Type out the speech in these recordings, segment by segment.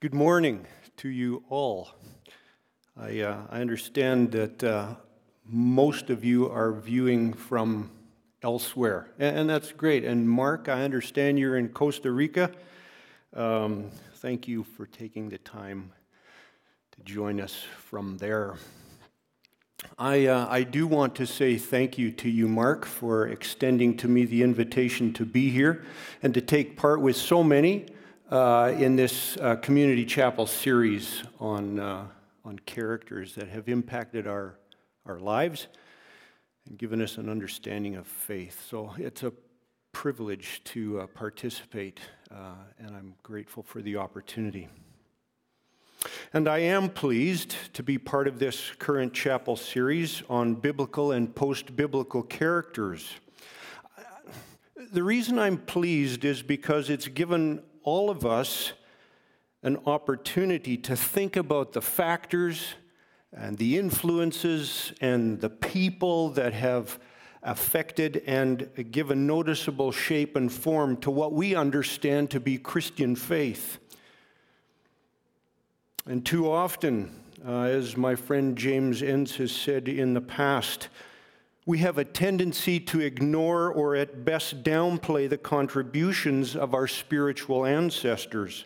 Good morning to you all. I, uh, I understand that uh, most of you are viewing from elsewhere, and, and, that's great. And Mark, I understand you're in Costa Rica. Um, thank you for taking the time to join us from there. I, uh, I do want to say thank you to you, Mark, for extending to me the invitation to be here and to take part with so many uh, in this uh, community chapel series on, uh, on characters that have impacted our, our lives and given us an understanding of faith. So it's a privilege to uh, participate, uh, and I'm grateful for the opportunity. And I am pleased to be part of this current chapel series on biblical and post biblical characters. The reason I'm pleased is because it's given all of us an opportunity to think about the factors and the influences and the people that have affected and given noticeable shape and form to what we understand to be Christian faith. And too often, uh, as my friend James Enns has said in the past, we have a tendency to ignore or at best downplay the contributions of our spiritual ancestors.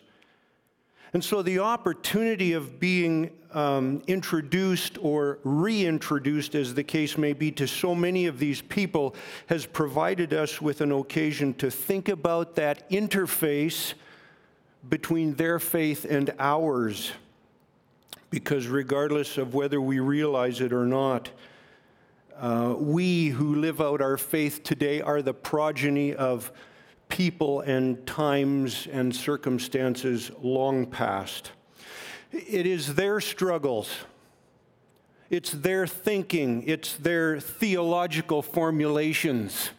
And so the opportunity of being um, introduced or reintroduced, as the case may be, to so many of these people has provided us with an occasion to think about that interface between their faith and ours. Because regardless of whether we realize it or not, uh, we who live out our faith today are the progeny of people and times and circumstances long past. It is their struggles, it's their thinking, it's their theological formulations,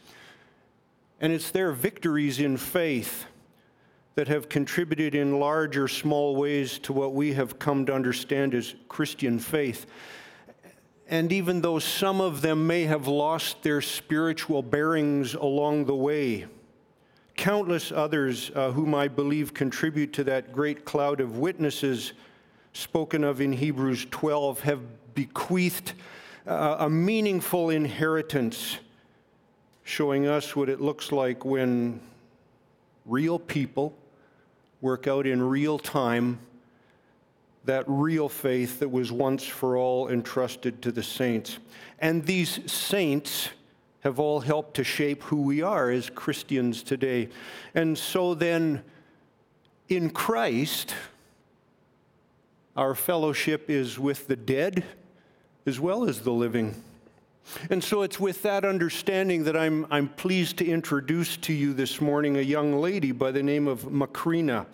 and it's their victories in faith that have contributed in large or small ways to what we have come to understand as Christian faith. And even though some of them may have lost their spiritual bearings along the way, countless others uh, whom I believe contribute to that great cloud of witnesses spoken of in Hebrews 12 have bequeathed uh, a meaningful inheritance, showing us what it looks like when real people work out in real time that real faith that was once for all entrusted to the saints. And these saints have all helped to shape who we are as Christians today. And so then, in Christ, our fellowship is with the dead as well as the living. And so it's with that understanding that I'm, I'm pleased to introduce to you this morning a young lady by the name of Macrina.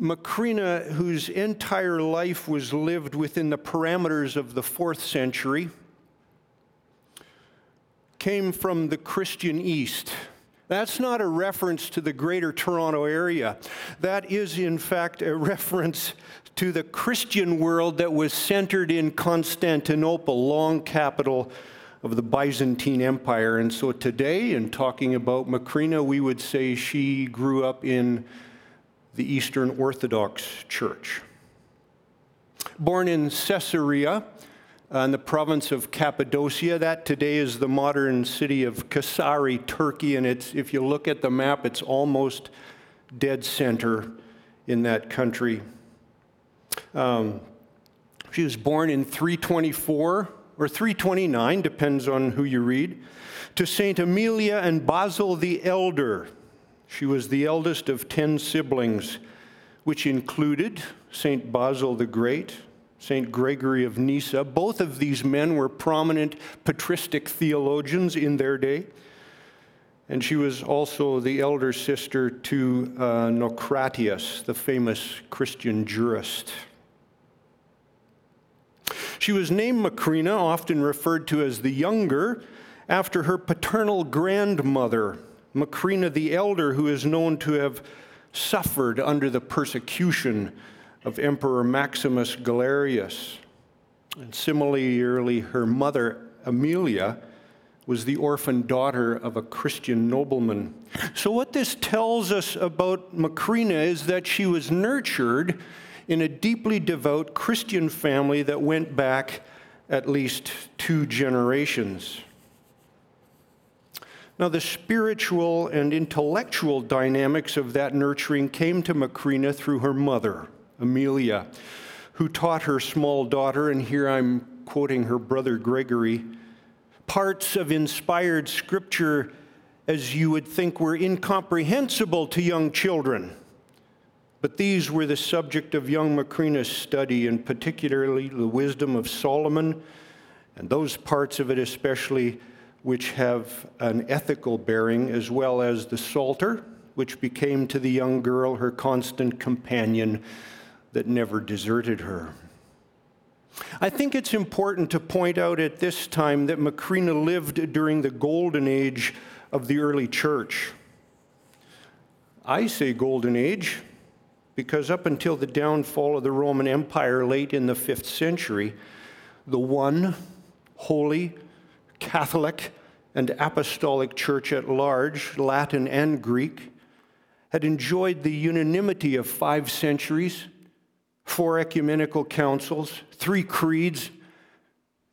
Macrina, whose entire life was lived within the parameters of the fourth century, came from the Christian East. That's not a reference to the greater Toronto area. That is, in fact, a reference to the Christian world that was centered in Constantinople, long capital of the Byzantine Empire. And so today, in talking about Macrina, we would say she grew up in the Eastern Orthodox Church. Born in Caesarea, uh, in the province of Cappadocia. That today is the modern city of Kayseri, Turkey, and it's, if you look at the map, it's almost dead center in that country. Um, she was born in 324 or 329, depends on who you read, to St. Amelia and Basil the Elder. She was the eldest of 10 siblings, which included St. Basil the Great, St. Gregory of Nyssa. Both of these men were prominent patristic theologians in their day. And she was also the elder sister to uh, Naucratius, the famous Christian jurist. She was named Macrina, often referred to as the younger, after her paternal grandmother, Macrina the elder, who is known to have suffered under the persecution of Emperor Maximus Galerius. And similarly, her mother, Amelia, was the orphan daughter of a Christian nobleman. So, what this tells us about Macrina is that she was nurtured in a deeply devout Christian family that went back at least two generations. Now, the spiritual and intellectual dynamics of that nurturing came to Macrina through her mother, Amelia, who taught her small daughter, and here I'm quoting her brother Gregory, parts of inspired scripture as you would think were incomprehensible to young children. But these were the subject of young Macrina's study, and particularly the wisdom of Solomon, and those parts of it especially which have an ethical bearing, as well as the Psalter, which became to the young girl her constant companion that never deserted her. I think it's important to point out at this time that Macrina lived during the golden age of the early church. I say golden age because up until the downfall of the Roman Empire late in the fifth century, the one holy, Catholic, and apostolic church at large, Latin and Greek, had enjoyed the unanimity of five centuries, four ecumenical councils, three creeds,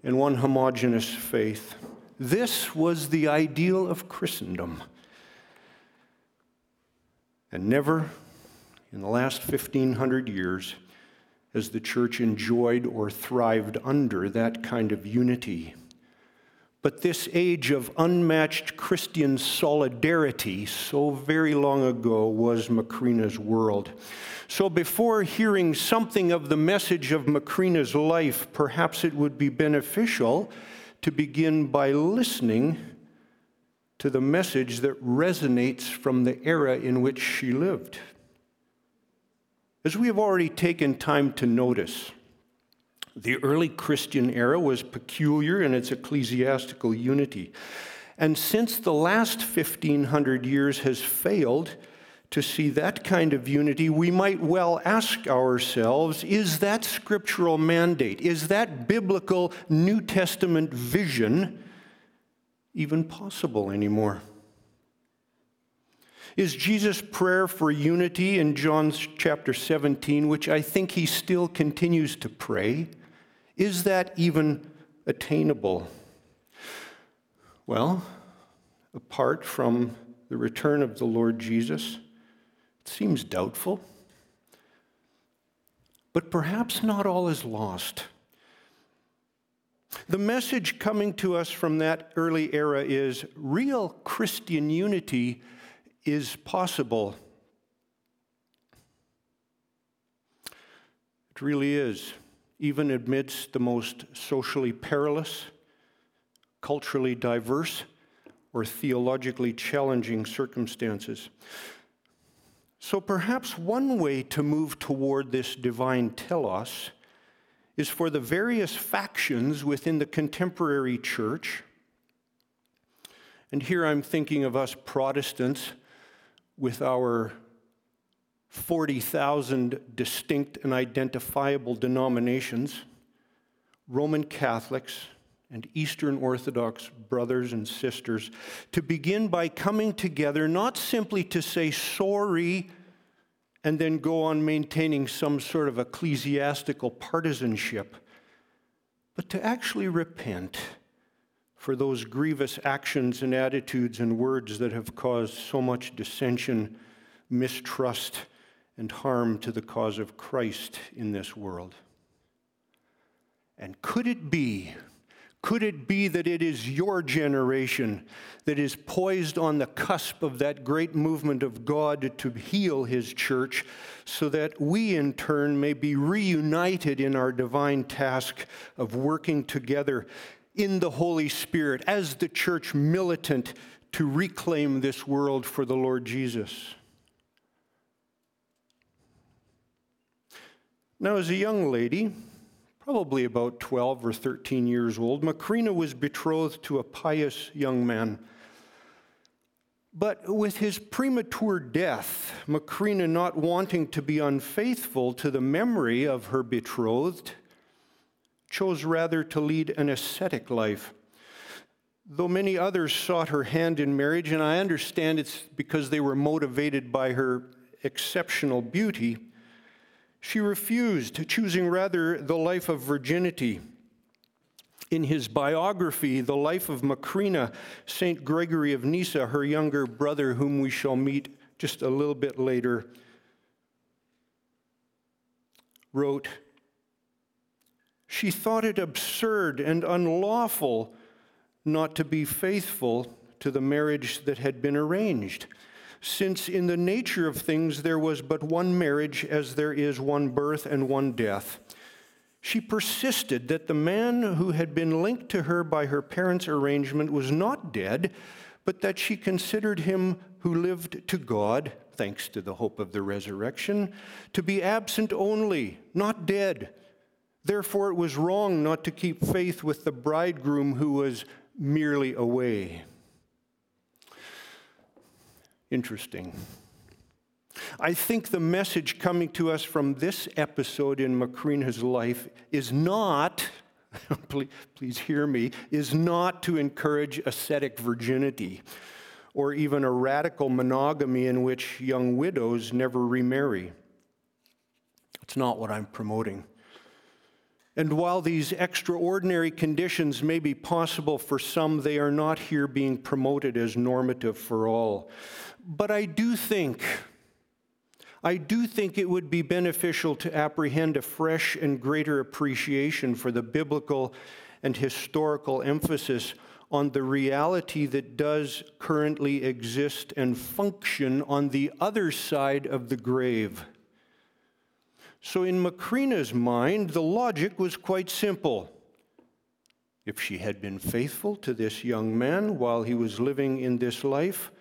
and one homogenous faith. This was the ideal of Christendom. And never in the last 1500 years has the church enjoyed or thrived under that kind of unity. But this age of unmatched Christian solidarity, so very long ago, was Macrina's world. So, before hearing something of the message of Macrina's life, perhaps it would be beneficial to begin by listening to the message that resonates from the era in which she lived. As we have already taken time to notice, the early Christian era was peculiar in its ecclesiastical unity. And since the last 1500 years has failed to see that kind of unity, we might well ask ourselves is that scriptural mandate, is that biblical New Testament vision even possible anymore? is Jesus' prayer for unity in John chapter 17, which I think he still continues to pray. Is that even attainable? Well, apart from the return of the Lord Jesus, it seems doubtful. But perhaps not all is lost. The message coming to us from that early era is real Christian unity is possible. It really is, even amidst the most socially perilous, culturally diverse, or theologically challenging circumstances. So perhaps one way to move toward this divine telos is for the various factions within the contemporary church. And here I'm thinking of us Protestants with our 40,000 distinct and identifiable denominations, Roman Catholics, and Eastern Orthodox brothers and sisters to begin by coming together not simply to say sorry and then go on maintaining some sort of ecclesiastical partisanship, but to actually repent for those grievous actions and attitudes and words that have caused so much dissension, mistrust, and harm to the cause of Christ in this world. And could it be, could it be that it is your generation that is poised on the cusp of that great movement of God to heal His church so that we in turn may be reunited in our divine task of working together in the Holy Spirit as the church militant to reclaim this world for the Lord Jesus. Now, as a young lady, probably about 12 or 13 years old, Macrina was betrothed to a pious young man. But with his premature death, Macrina not wanting to be unfaithful to the memory of her betrothed, chose rather to lead an ascetic life. Though many others sought her hand in marriage, and I understand it's because they were motivated by her exceptional beauty, she refused, choosing rather the life of virginity. In his biography, The Life of Macrina, St. Gregory of Nyssa, her younger brother, whom we shall meet just a little bit later, wrote, She thought it absurd and unlawful not to be faithful to the marriage that had been arranged, since in the nature of things there was but one marriage as there is one birth and one death. She persisted that the man who had been linked to her by her parents' arrangement was not dead, but that she considered him who lived to God, thanks to the hope of the resurrection, to be absent only, not dead. Therefore, it was wrong not to keep faith with the bridegroom who was merely away. Interesting. I think the message coming to us from this episode in Macrina's life is not, please hear me, is not to encourage ascetic virginity or even a radical monogamy in which young widows never remarry. It's not what I'm promoting. And while these extraordinary conditions may be possible for some, they are not here being promoted as normative for all. But I do think I do think it would be beneficial to apprehend a fresh and greater appreciation for the biblical and historical emphasis on the reality that does currently exist and function on the other side of the grave. So, in Macrina's mind, the logic was quite simple. If she had been faithful to this young man while he was living in this life,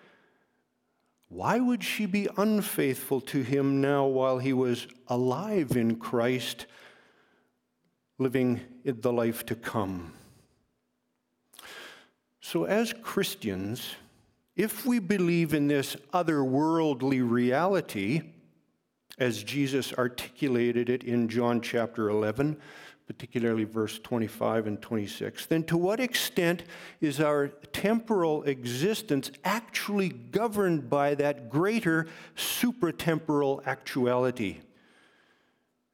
why would she be unfaithful to him now while he was alive in Christ, living in the life to come? So, as Christians, if we believe in this otherworldly reality, as Jesus articulated it in John chapter 11, particularly verse 25 and 26, then to what extent is our temporal existence actually governed by that greater supratemporal actuality?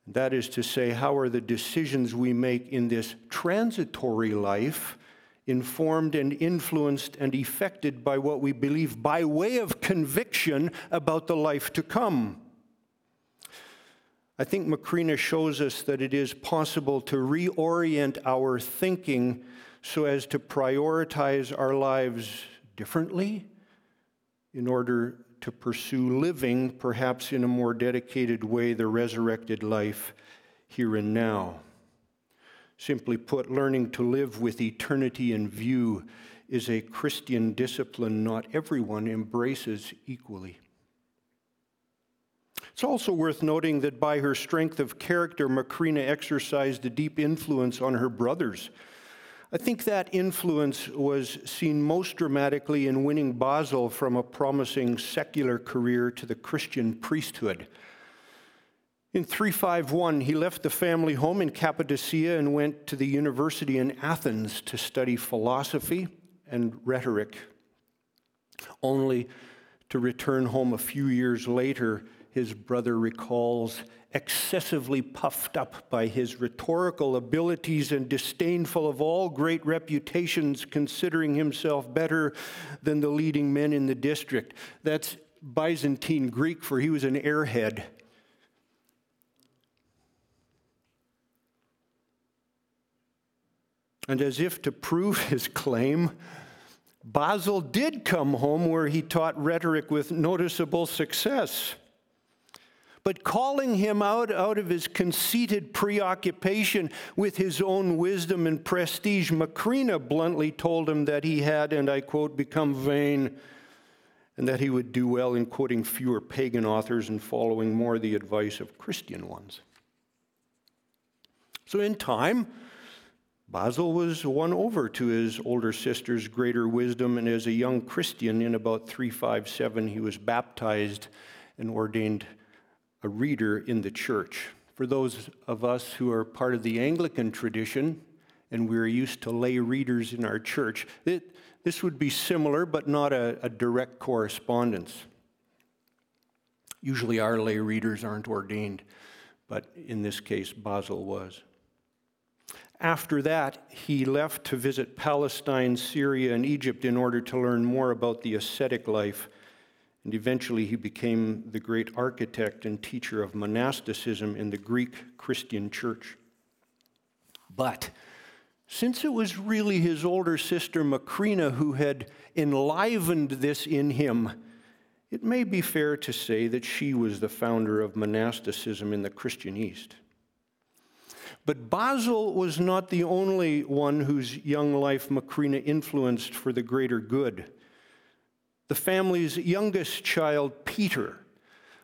That is to say, how are the decisions we make in this transitory life informed and influenced and affected by what we believe by way of conviction about the life to come? I think Macrina shows us that it is possible to reorient our thinking so as to prioritize our lives differently in order to pursue living, perhaps in a more dedicated way, the resurrected life here and now. Simply put, learning to live with eternity in view is a Christian discipline not everyone embraces equally. It's also worth noting that by her strength of character, Macrina exercised a deep influence on her brothers. I think that influence was seen most dramatically in winning Basil from a promising secular career to the Christian priesthood. In 351, he left the family home in Cappadocia and went to the university in Athens to study philosophy and rhetoric, only to return home a few years later his brother recalls, excessively puffed up by his rhetorical abilities and disdainful of all great reputations, considering himself better than the leading men in the district. That's Byzantine Greek, for he was an airhead. And as if to prove his claim, Basil did come home where he taught rhetoric with noticeable success. But calling him out, out of his conceited preoccupation with his own wisdom and prestige, Macrina bluntly told him that he had, and I quote, become vain, and that he would do well in quoting fewer pagan authors and following more the advice of Christian ones. So, in time, Basil was won over to his older sister's greater wisdom, and as a young Christian in about 357, he was baptized and ordained a reader in the church. For those of us who are part of the Anglican tradition, and we're used to lay readers in our church. It, this would be similar, but not a, a direct correspondence. Usually, our lay readers aren't ordained, but in this case, Basil was. After that, he left to visit Palestine, Syria, and Egypt in order to learn more about the ascetic life. And eventually, he became the great architect and teacher of monasticism in the Greek Christian church. But since it was really his older sister Macrina who had enlivened this in him, it may be fair to say that she was the founder of monasticism in the Christian East. But Basil was not the only one whose young life Macrina influenced for the greater good. The family's youngest child, Peter,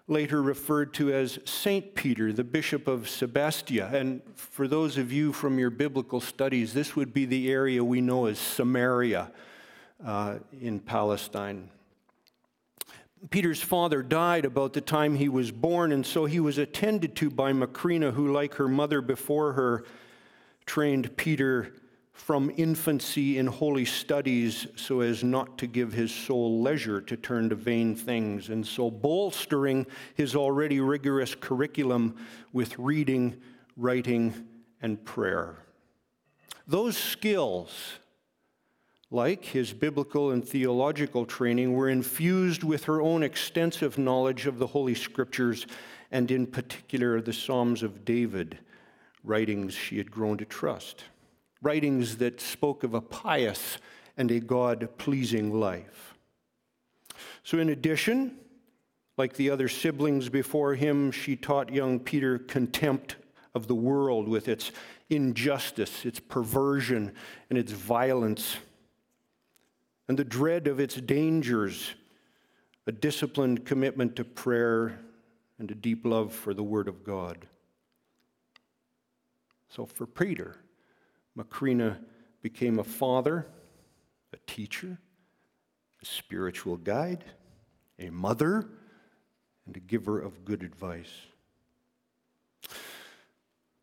later referred to as Saint Peter, the Bishop of Sebastia. And for those of you from your biblical studies, this would be the area we know as Samaria uh, in Palestine. Peter's father died about the time he was born, and so he was attended to by Macrina, who, like her mother before her, trained Peter from infancy in holy studies so as not to give his soul leisure to turn to vain things, and so bolstering his already rigorous curriculum with reading, writing, and prayer. Those skills like his biblical and theological training, were infused with her own extensive knowledge of the Holy Scriptures and, in particular, the Psalms of David, writings she had grown to trust, writings that spoke of a pious and a God pleasing life. So, in addition, like the other siblings before him, she taught young Peter contempt of the world with its injustice, its perversion, and its violence and the dread of its dangers, a disciplined commitment to prayer, and a deep love for the Word of God. So for Peter, Macrina became a father, a teacher, a spiritual guide, a mother, and a giver of good advice.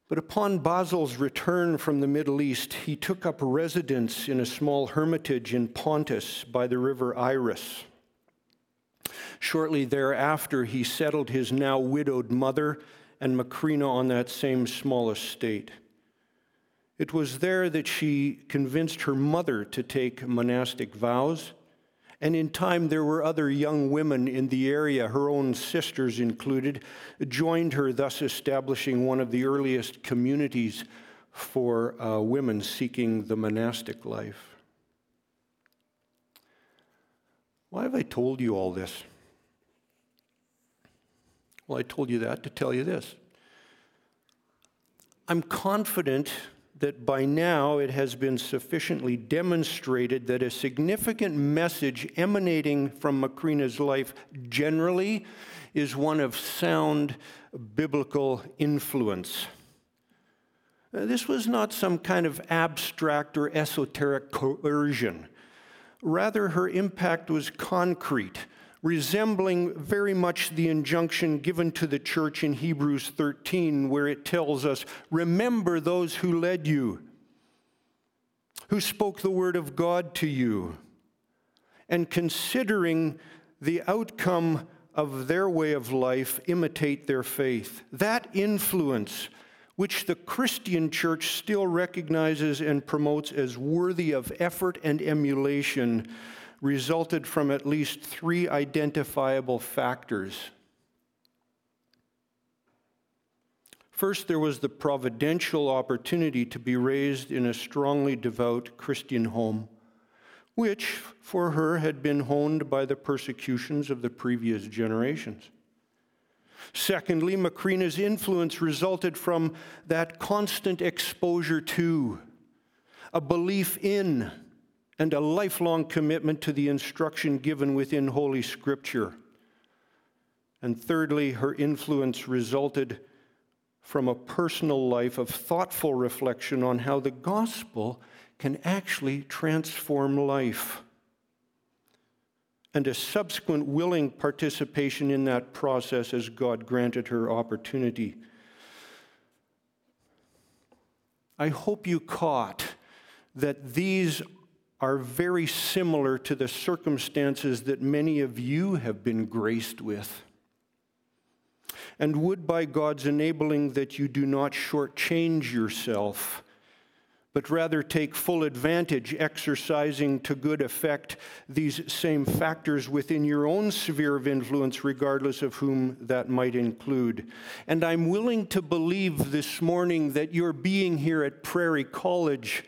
But upon Basil's return from the Middle East, he took up residence in a small hermitage in Pontus by the river Iris. Shortly thereafter, he settled his now widowed mother and Macrina on that same small estate. It was there that she convinced her mother to take monastic vows and in time, there were other young women in the area, her own sisters included, joined her, thus establishing one of the earliest communities for uh, women seeking the monastic life. Why have I told you all this? Well, I told you that to tell you this. I'm confident that by now it has been sufficiently demonstrated that a significant message emanating from Macrina's life generally is one of sound biblical influence. This was not some kind of abstract or esoteric coercion. Rather, her impact was concrete resembling very much the injunction given to the church in Hebrews 13, where it tells us, Remember those who led you, who spoke the word of God to you, and considering the outcome of their way of life, imitate their faith. That influence, which the Christian church still recognizes and promotes as worthy of effort and emulation, resulted from at least three identifiable factors. First, there was the providential opportunity to be raised in a strongly devout Christian home, which for her had been honed by the persecutions of the previous generations. Secondly, Macrina's influence resulted from that constant exposure to, a belief in, and a lifelong commitment to the instruction given within Holy Scripture. And thirdly, her influence resulted from a personal life of thoughtful reflection on how the gospel can actually transform life. And a subsequent willing participation in that process as God granted her opportunity. I hope you caught that these are very similar to the circumstances that many of you have been graced with. And would by God's enabling that you do not shortchange yourself but rather take full advantage, exercising to good effect these same factors within your own sphere of influence, regardless of whom that might include. And I'm willing to believe this morning that your being here at Prairie College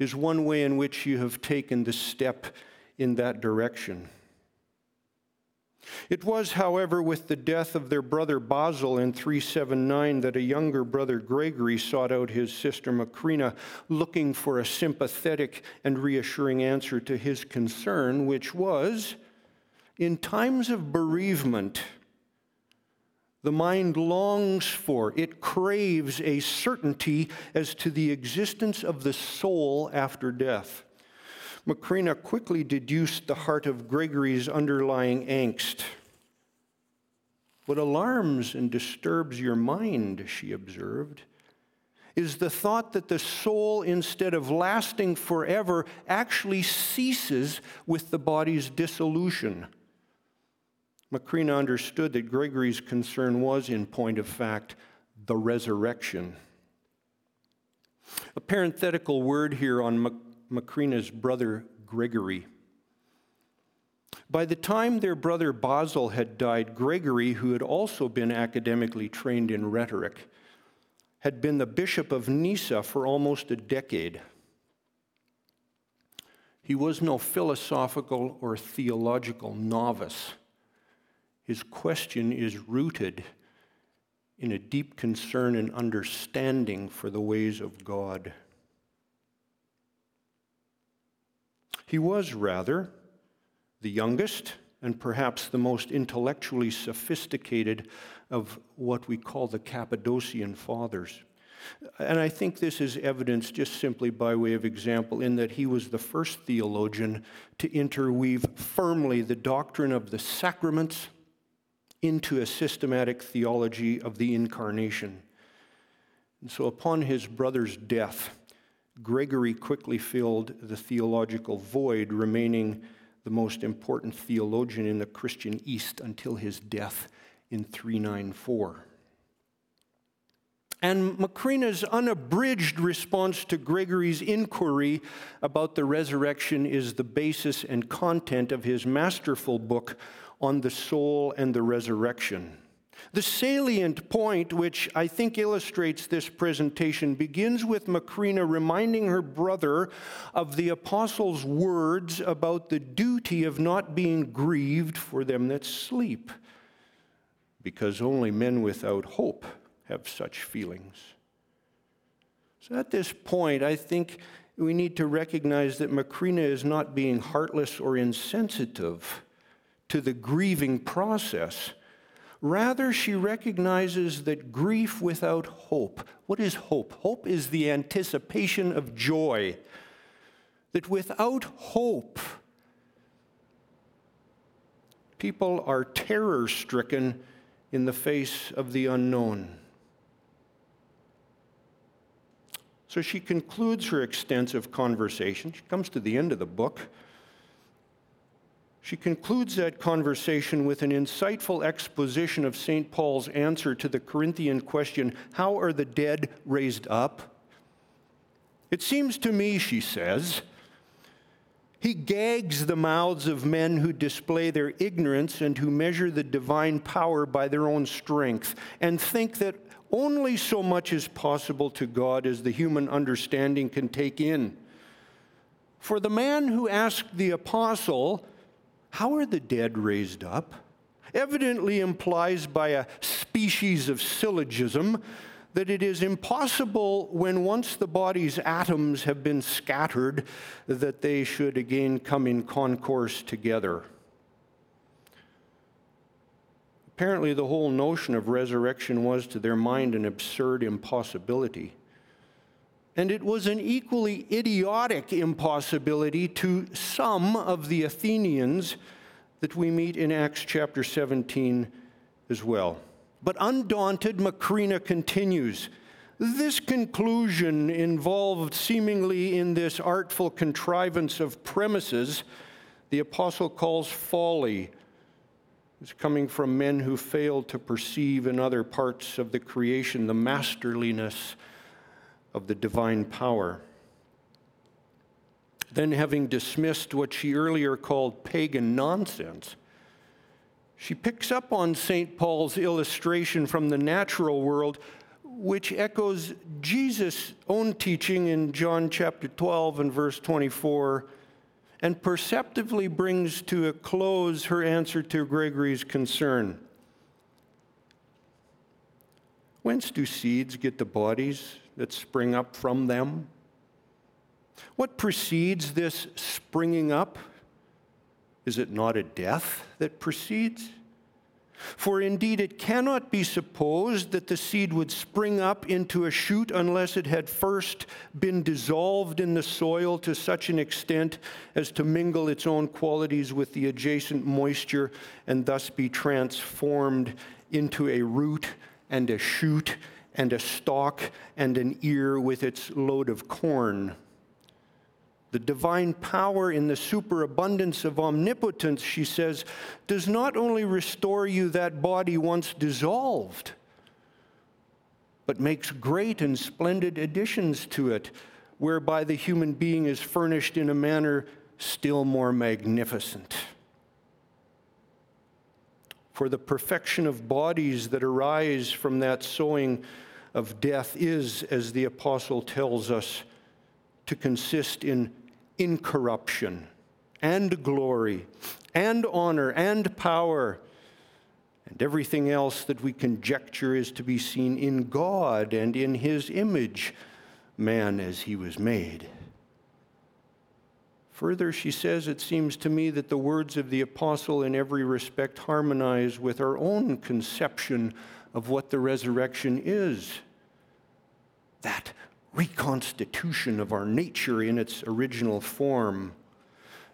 is one way in which you have taken the step in that direction. It was, however, with the death of their brother Basil in 379 that a younger brother Gregory sought out his sister Macrina, looking for a sympathetic and reassuring answer to his concern, which was in times of bereavement, the mind longs for, it craves a certainty as to the existence of the soul after death. Macrina quickly deduced the heart of Gregory's underlying angst. What alarms and disturbs your mind, she observed, is the thought that the soul, instead of lasting forever, actually ceases with the body's dissolution. Macrina understood that Gregory's concern was, in point of fact, the resurrection. A parenthetical word here on Macrina's brother Gregory. By the time their brother Basil had died, Gregory, who had also been academically trained in rhetoric, had been the bishop of Nyssa for almost a decade. He was no philosophical or theological novice. His question is rooted in a deep concern and understanding for the ways of God. He was, rather, the youngest and perhaps the most intellectually sophisticated of what we call the Cappadocian fathers. And I think this is evidenced just simply by way of example in that he was the first theologian to interweave firmly the doctrine of the sacraments into a systematic theology of the incarnation. And so, upon his brother's death, Gregory quickly filled the theological void, remaining the most important theologian in the Christian East until his death in 394. And Macrina's unabridged response to Gregory's inquiry about the resurrection is the basis and content of his masterful book on the soul and the resurrection. The salient point, which I think illustrates this presentation, begins with Macrina reminding her brother of the apostles' words about the duty of not being grieved for them that sleep, because only men without hope have such feelings. So at this point, I think we need to recognize that Macrina is not being heartless or insensitive to the grieving process Rather, she recognizes that grief without hope. What is hope? Hope is the anticipation of joy. That without hope, people are terror stricken in the face of the unknown. So she concludes her extensive conversation. She comes to the end of the book she concludes that conversation with an insightful exposition of St. Paul's answer to the Corinthian question How are the dead raised up? It seems to me, she says, he gags the mouths of men who display their ignorance and who measure the divine power by their own strength and think that only so much is possible to God as the human understanding can take in. For the man who asked the apostle, how are the dead raised up? Evidently implies by a species of syllogism that it is impossible when once the body's atoms have been scattered that they should again come in concourse together. Apparently, the whole notion of resurrection was to their mind an absurd impossibility. And it was an equally idiotic impossibility to some of the Athenians that we meet in Acts chapter 17 as well. But undaunted, Macrina continues This conclusion, involved seemingly in this artful contrivance of premises, the apostle calls folly. It's coming from men who fail to perceive in other parts of the creation the masterliness of the divine power. Then, having dismissed what she earlier called pagan nonsense, she picks up on St. Paul's illustration from the natural world which echoes Jesus' own teaching in John chapter 12 and verse 24, and perceptively brings to a close her answer to Gregory's concern. Whence do seeds get the bodies that spring up from them? What precedes this springing up? Is it not a death that precedes? For indeed, it cannot be supposed that the seed would spring up into a shoot unless it had first been dissolved in the soil to such an extent as to mingle its own qualities with the adjacent moisture and thus be transformed into a root and a shoot and a stalk and an ear with its load of corn. The divine power in the superabundance of omnipotence, she says, does not only restore you that body once dissolved, but makes great and splendid additions to it, whereby the human being is furnished in a manner still more magnificent. For the perfection of bodies that arise from that sowing of death is, as the apostle tells us, to consist in incorruption and glory and honor and power and everything else that we conjecture is to be seen in God and in His image, man as he was made. Further, she says, it seems to me that the words of the apostle in every respect harmonize with our own conception of what the resurrection is. That reconstitution of our nature in its original form.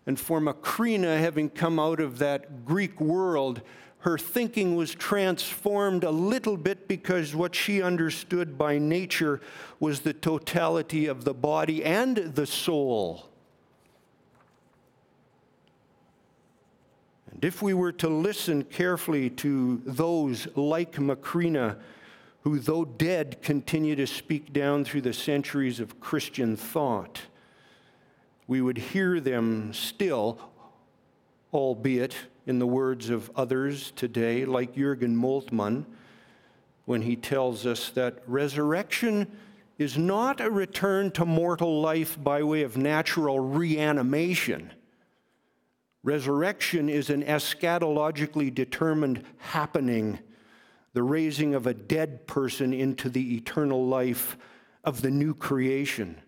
And for Macrina, having come out of that Greek world, her thinking was transformed a little bit because what she understood by nature was the totality of the body and the soul. And if we were to listen carefully to those like Macrina, who, though dead, continue to speak down through the centuries of Christian thought. We would hear them still, albeit in the words of others today, like Jürgen Moltmann, when he tells us that resurrection is not a return to mortal life by way of natural reanimation. Resurrection is an eschatologically determined happening the raising of a dead person into the eternal life of the new creation,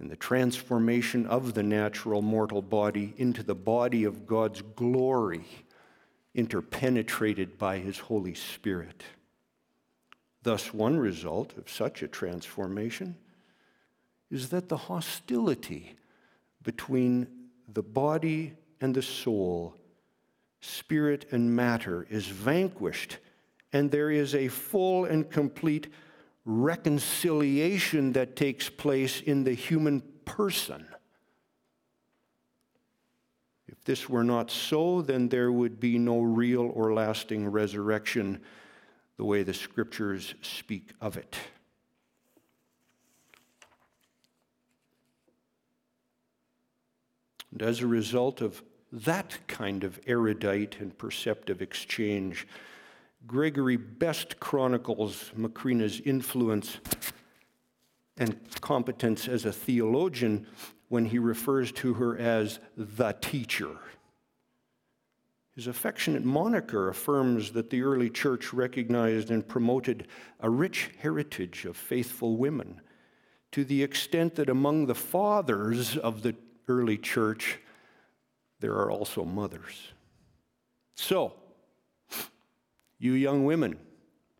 and the transformation of the natural mortal body into the body of God's glory, interpenetrated by His Holy Spirit. Thus, one result of such a transformation is that the hostility between the body and the soul, spirit and matter, is vanquished and there is a full and complete reconciliation that takes place in the human person. If this were not so, then there would be no real or lasting resurrection the way the scriptures speak of it. And as a result of that kind of erudite and perceptive exchange, Gregory best chronicles Macrina's influence and competence as a theologian when he refers to her as the teacher. His affectionate moniker affirms that the early church recognized and promoted a rich heritage of faithful women to the extent that among the fathers of the early church, there are also mothers. So, you young women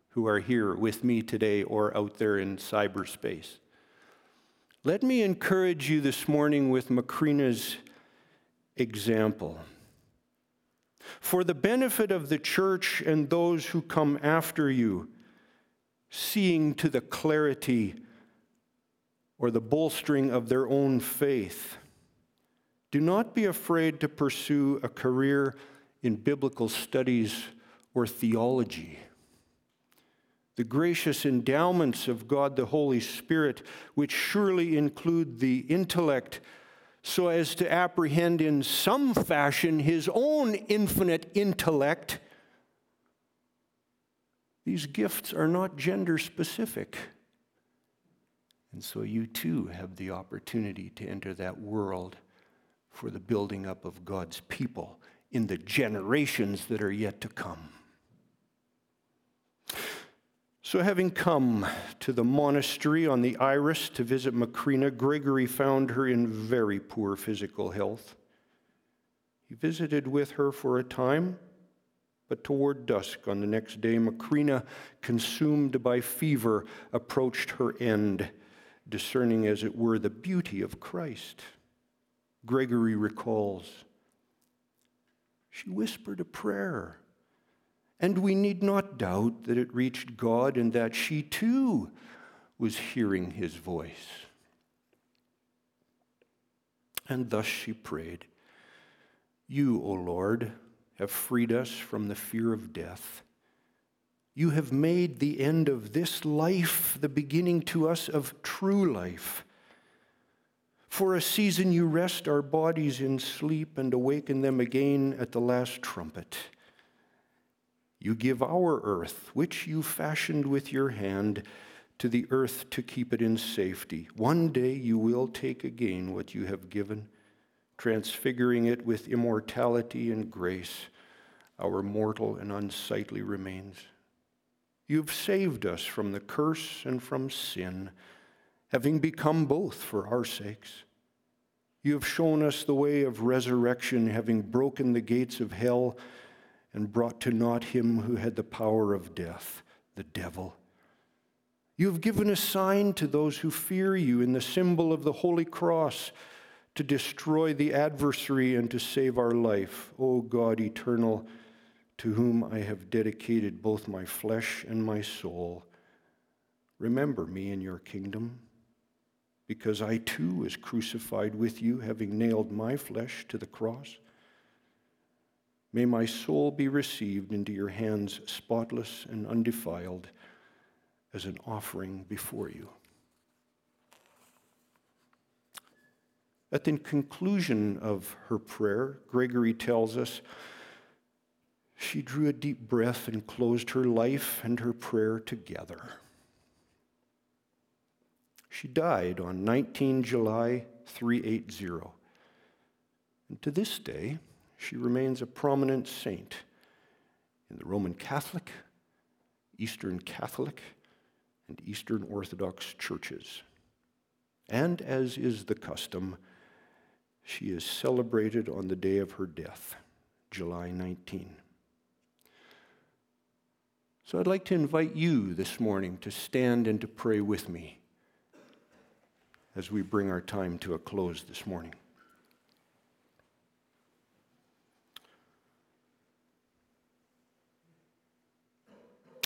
who are here with me today or out there in cyberspace. Let me encourage you this morning with Macrina's example. For the benefit of the church and those who come after you, seeing to the clarity or the bolstering of their own faith. Do not be afraid to pursue a career in biblical studies or theology. The gracious endowments of God the Holy Spirit, which surely include the intellect, so as to apprehend in some fashion his own infinite intellect. These gifts are not gender specific. And so you too have the opportunity to enter that world for the building up of God's people in the generations that are yet to come. So, having come to the monastery on the Iris to visit Macrina, Gregory found her in very poor physical health. He visited with her for a time, but toward dusk on the next day, Macrina, consumed by fever, approached her end, discerning, as it were, the beauty of Christ. Gregory recalls. She whispered a prayer, and we need not doubt that it reached God and that she too was hearing his voice. And thus she prayed You, O Lord, have freed us from the fear of death. You have made the end of this life the beginning to us of true life. For a season you rest our bodies in sleep and awaken them again at the last trumpet. You give our earth, which you fashioned with your hand, to the earth to keep it in safety. One day you will take again what you have given, transfiguring it with immortality and grace, our mortal and unsightly remains. You've saved us from the curse and from sin having become both for our sakes. You have shown us the way of resurrection, having broken the gates of hell and brought to naught him who had the power of death, the devil. You have given a sign to those who fear you in the symbol of the Holy Cross to destroy the adversary and to save our life. O God eternal, to whom I have dedicated both my flesh and my soul, remember me in your kingdom because I too was crucified with you, having nailed my flesh to the cross. May my soul be received into your hands, spotless and undefiled, as an offering before you. At the conclusion of her prayer, Gregory tells us she drew a deep breath and closed her life and her prayer together. She died on 19 July 380. And to this day, she remains a prominent saint in the Roman Catholic, Eastern Catholic, and Eastern Orthodox churches. And as is the custom, she is celebrated on the day of her death, July 19. So I'd like to invite you this morning to stand and to pray with me as we bring our time to a close this morning.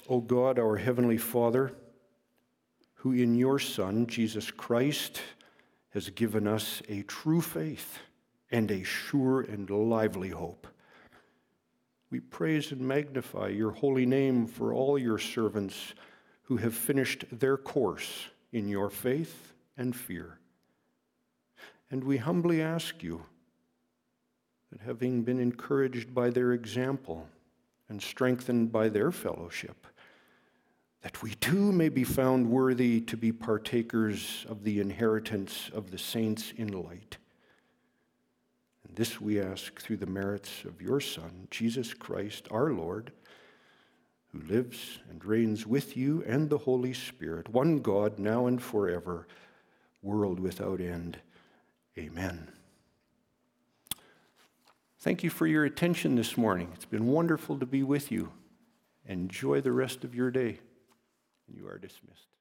O God, our Heavenly Father, who in your Son, Jesus Christ, has given us a true faith and a sure and lively hope. We praise and magnify your holy name for all your servants who have finished their course in your faith and fear. And we humbly ask you that having been encouraged by their example and strengthened by their fellowship, that we too may be found worthy to be partakers of the inheritance of the saints in light. And this we ask through the merits of your Son, Jesus Christ, our Lord who lives and reigns with you and the Holy Spirit, one God, now and forever world without end. Amen. Thank you for your attention this morning. It's been wonderful to be with you. Enjoy the rest of your day. You are dismissed.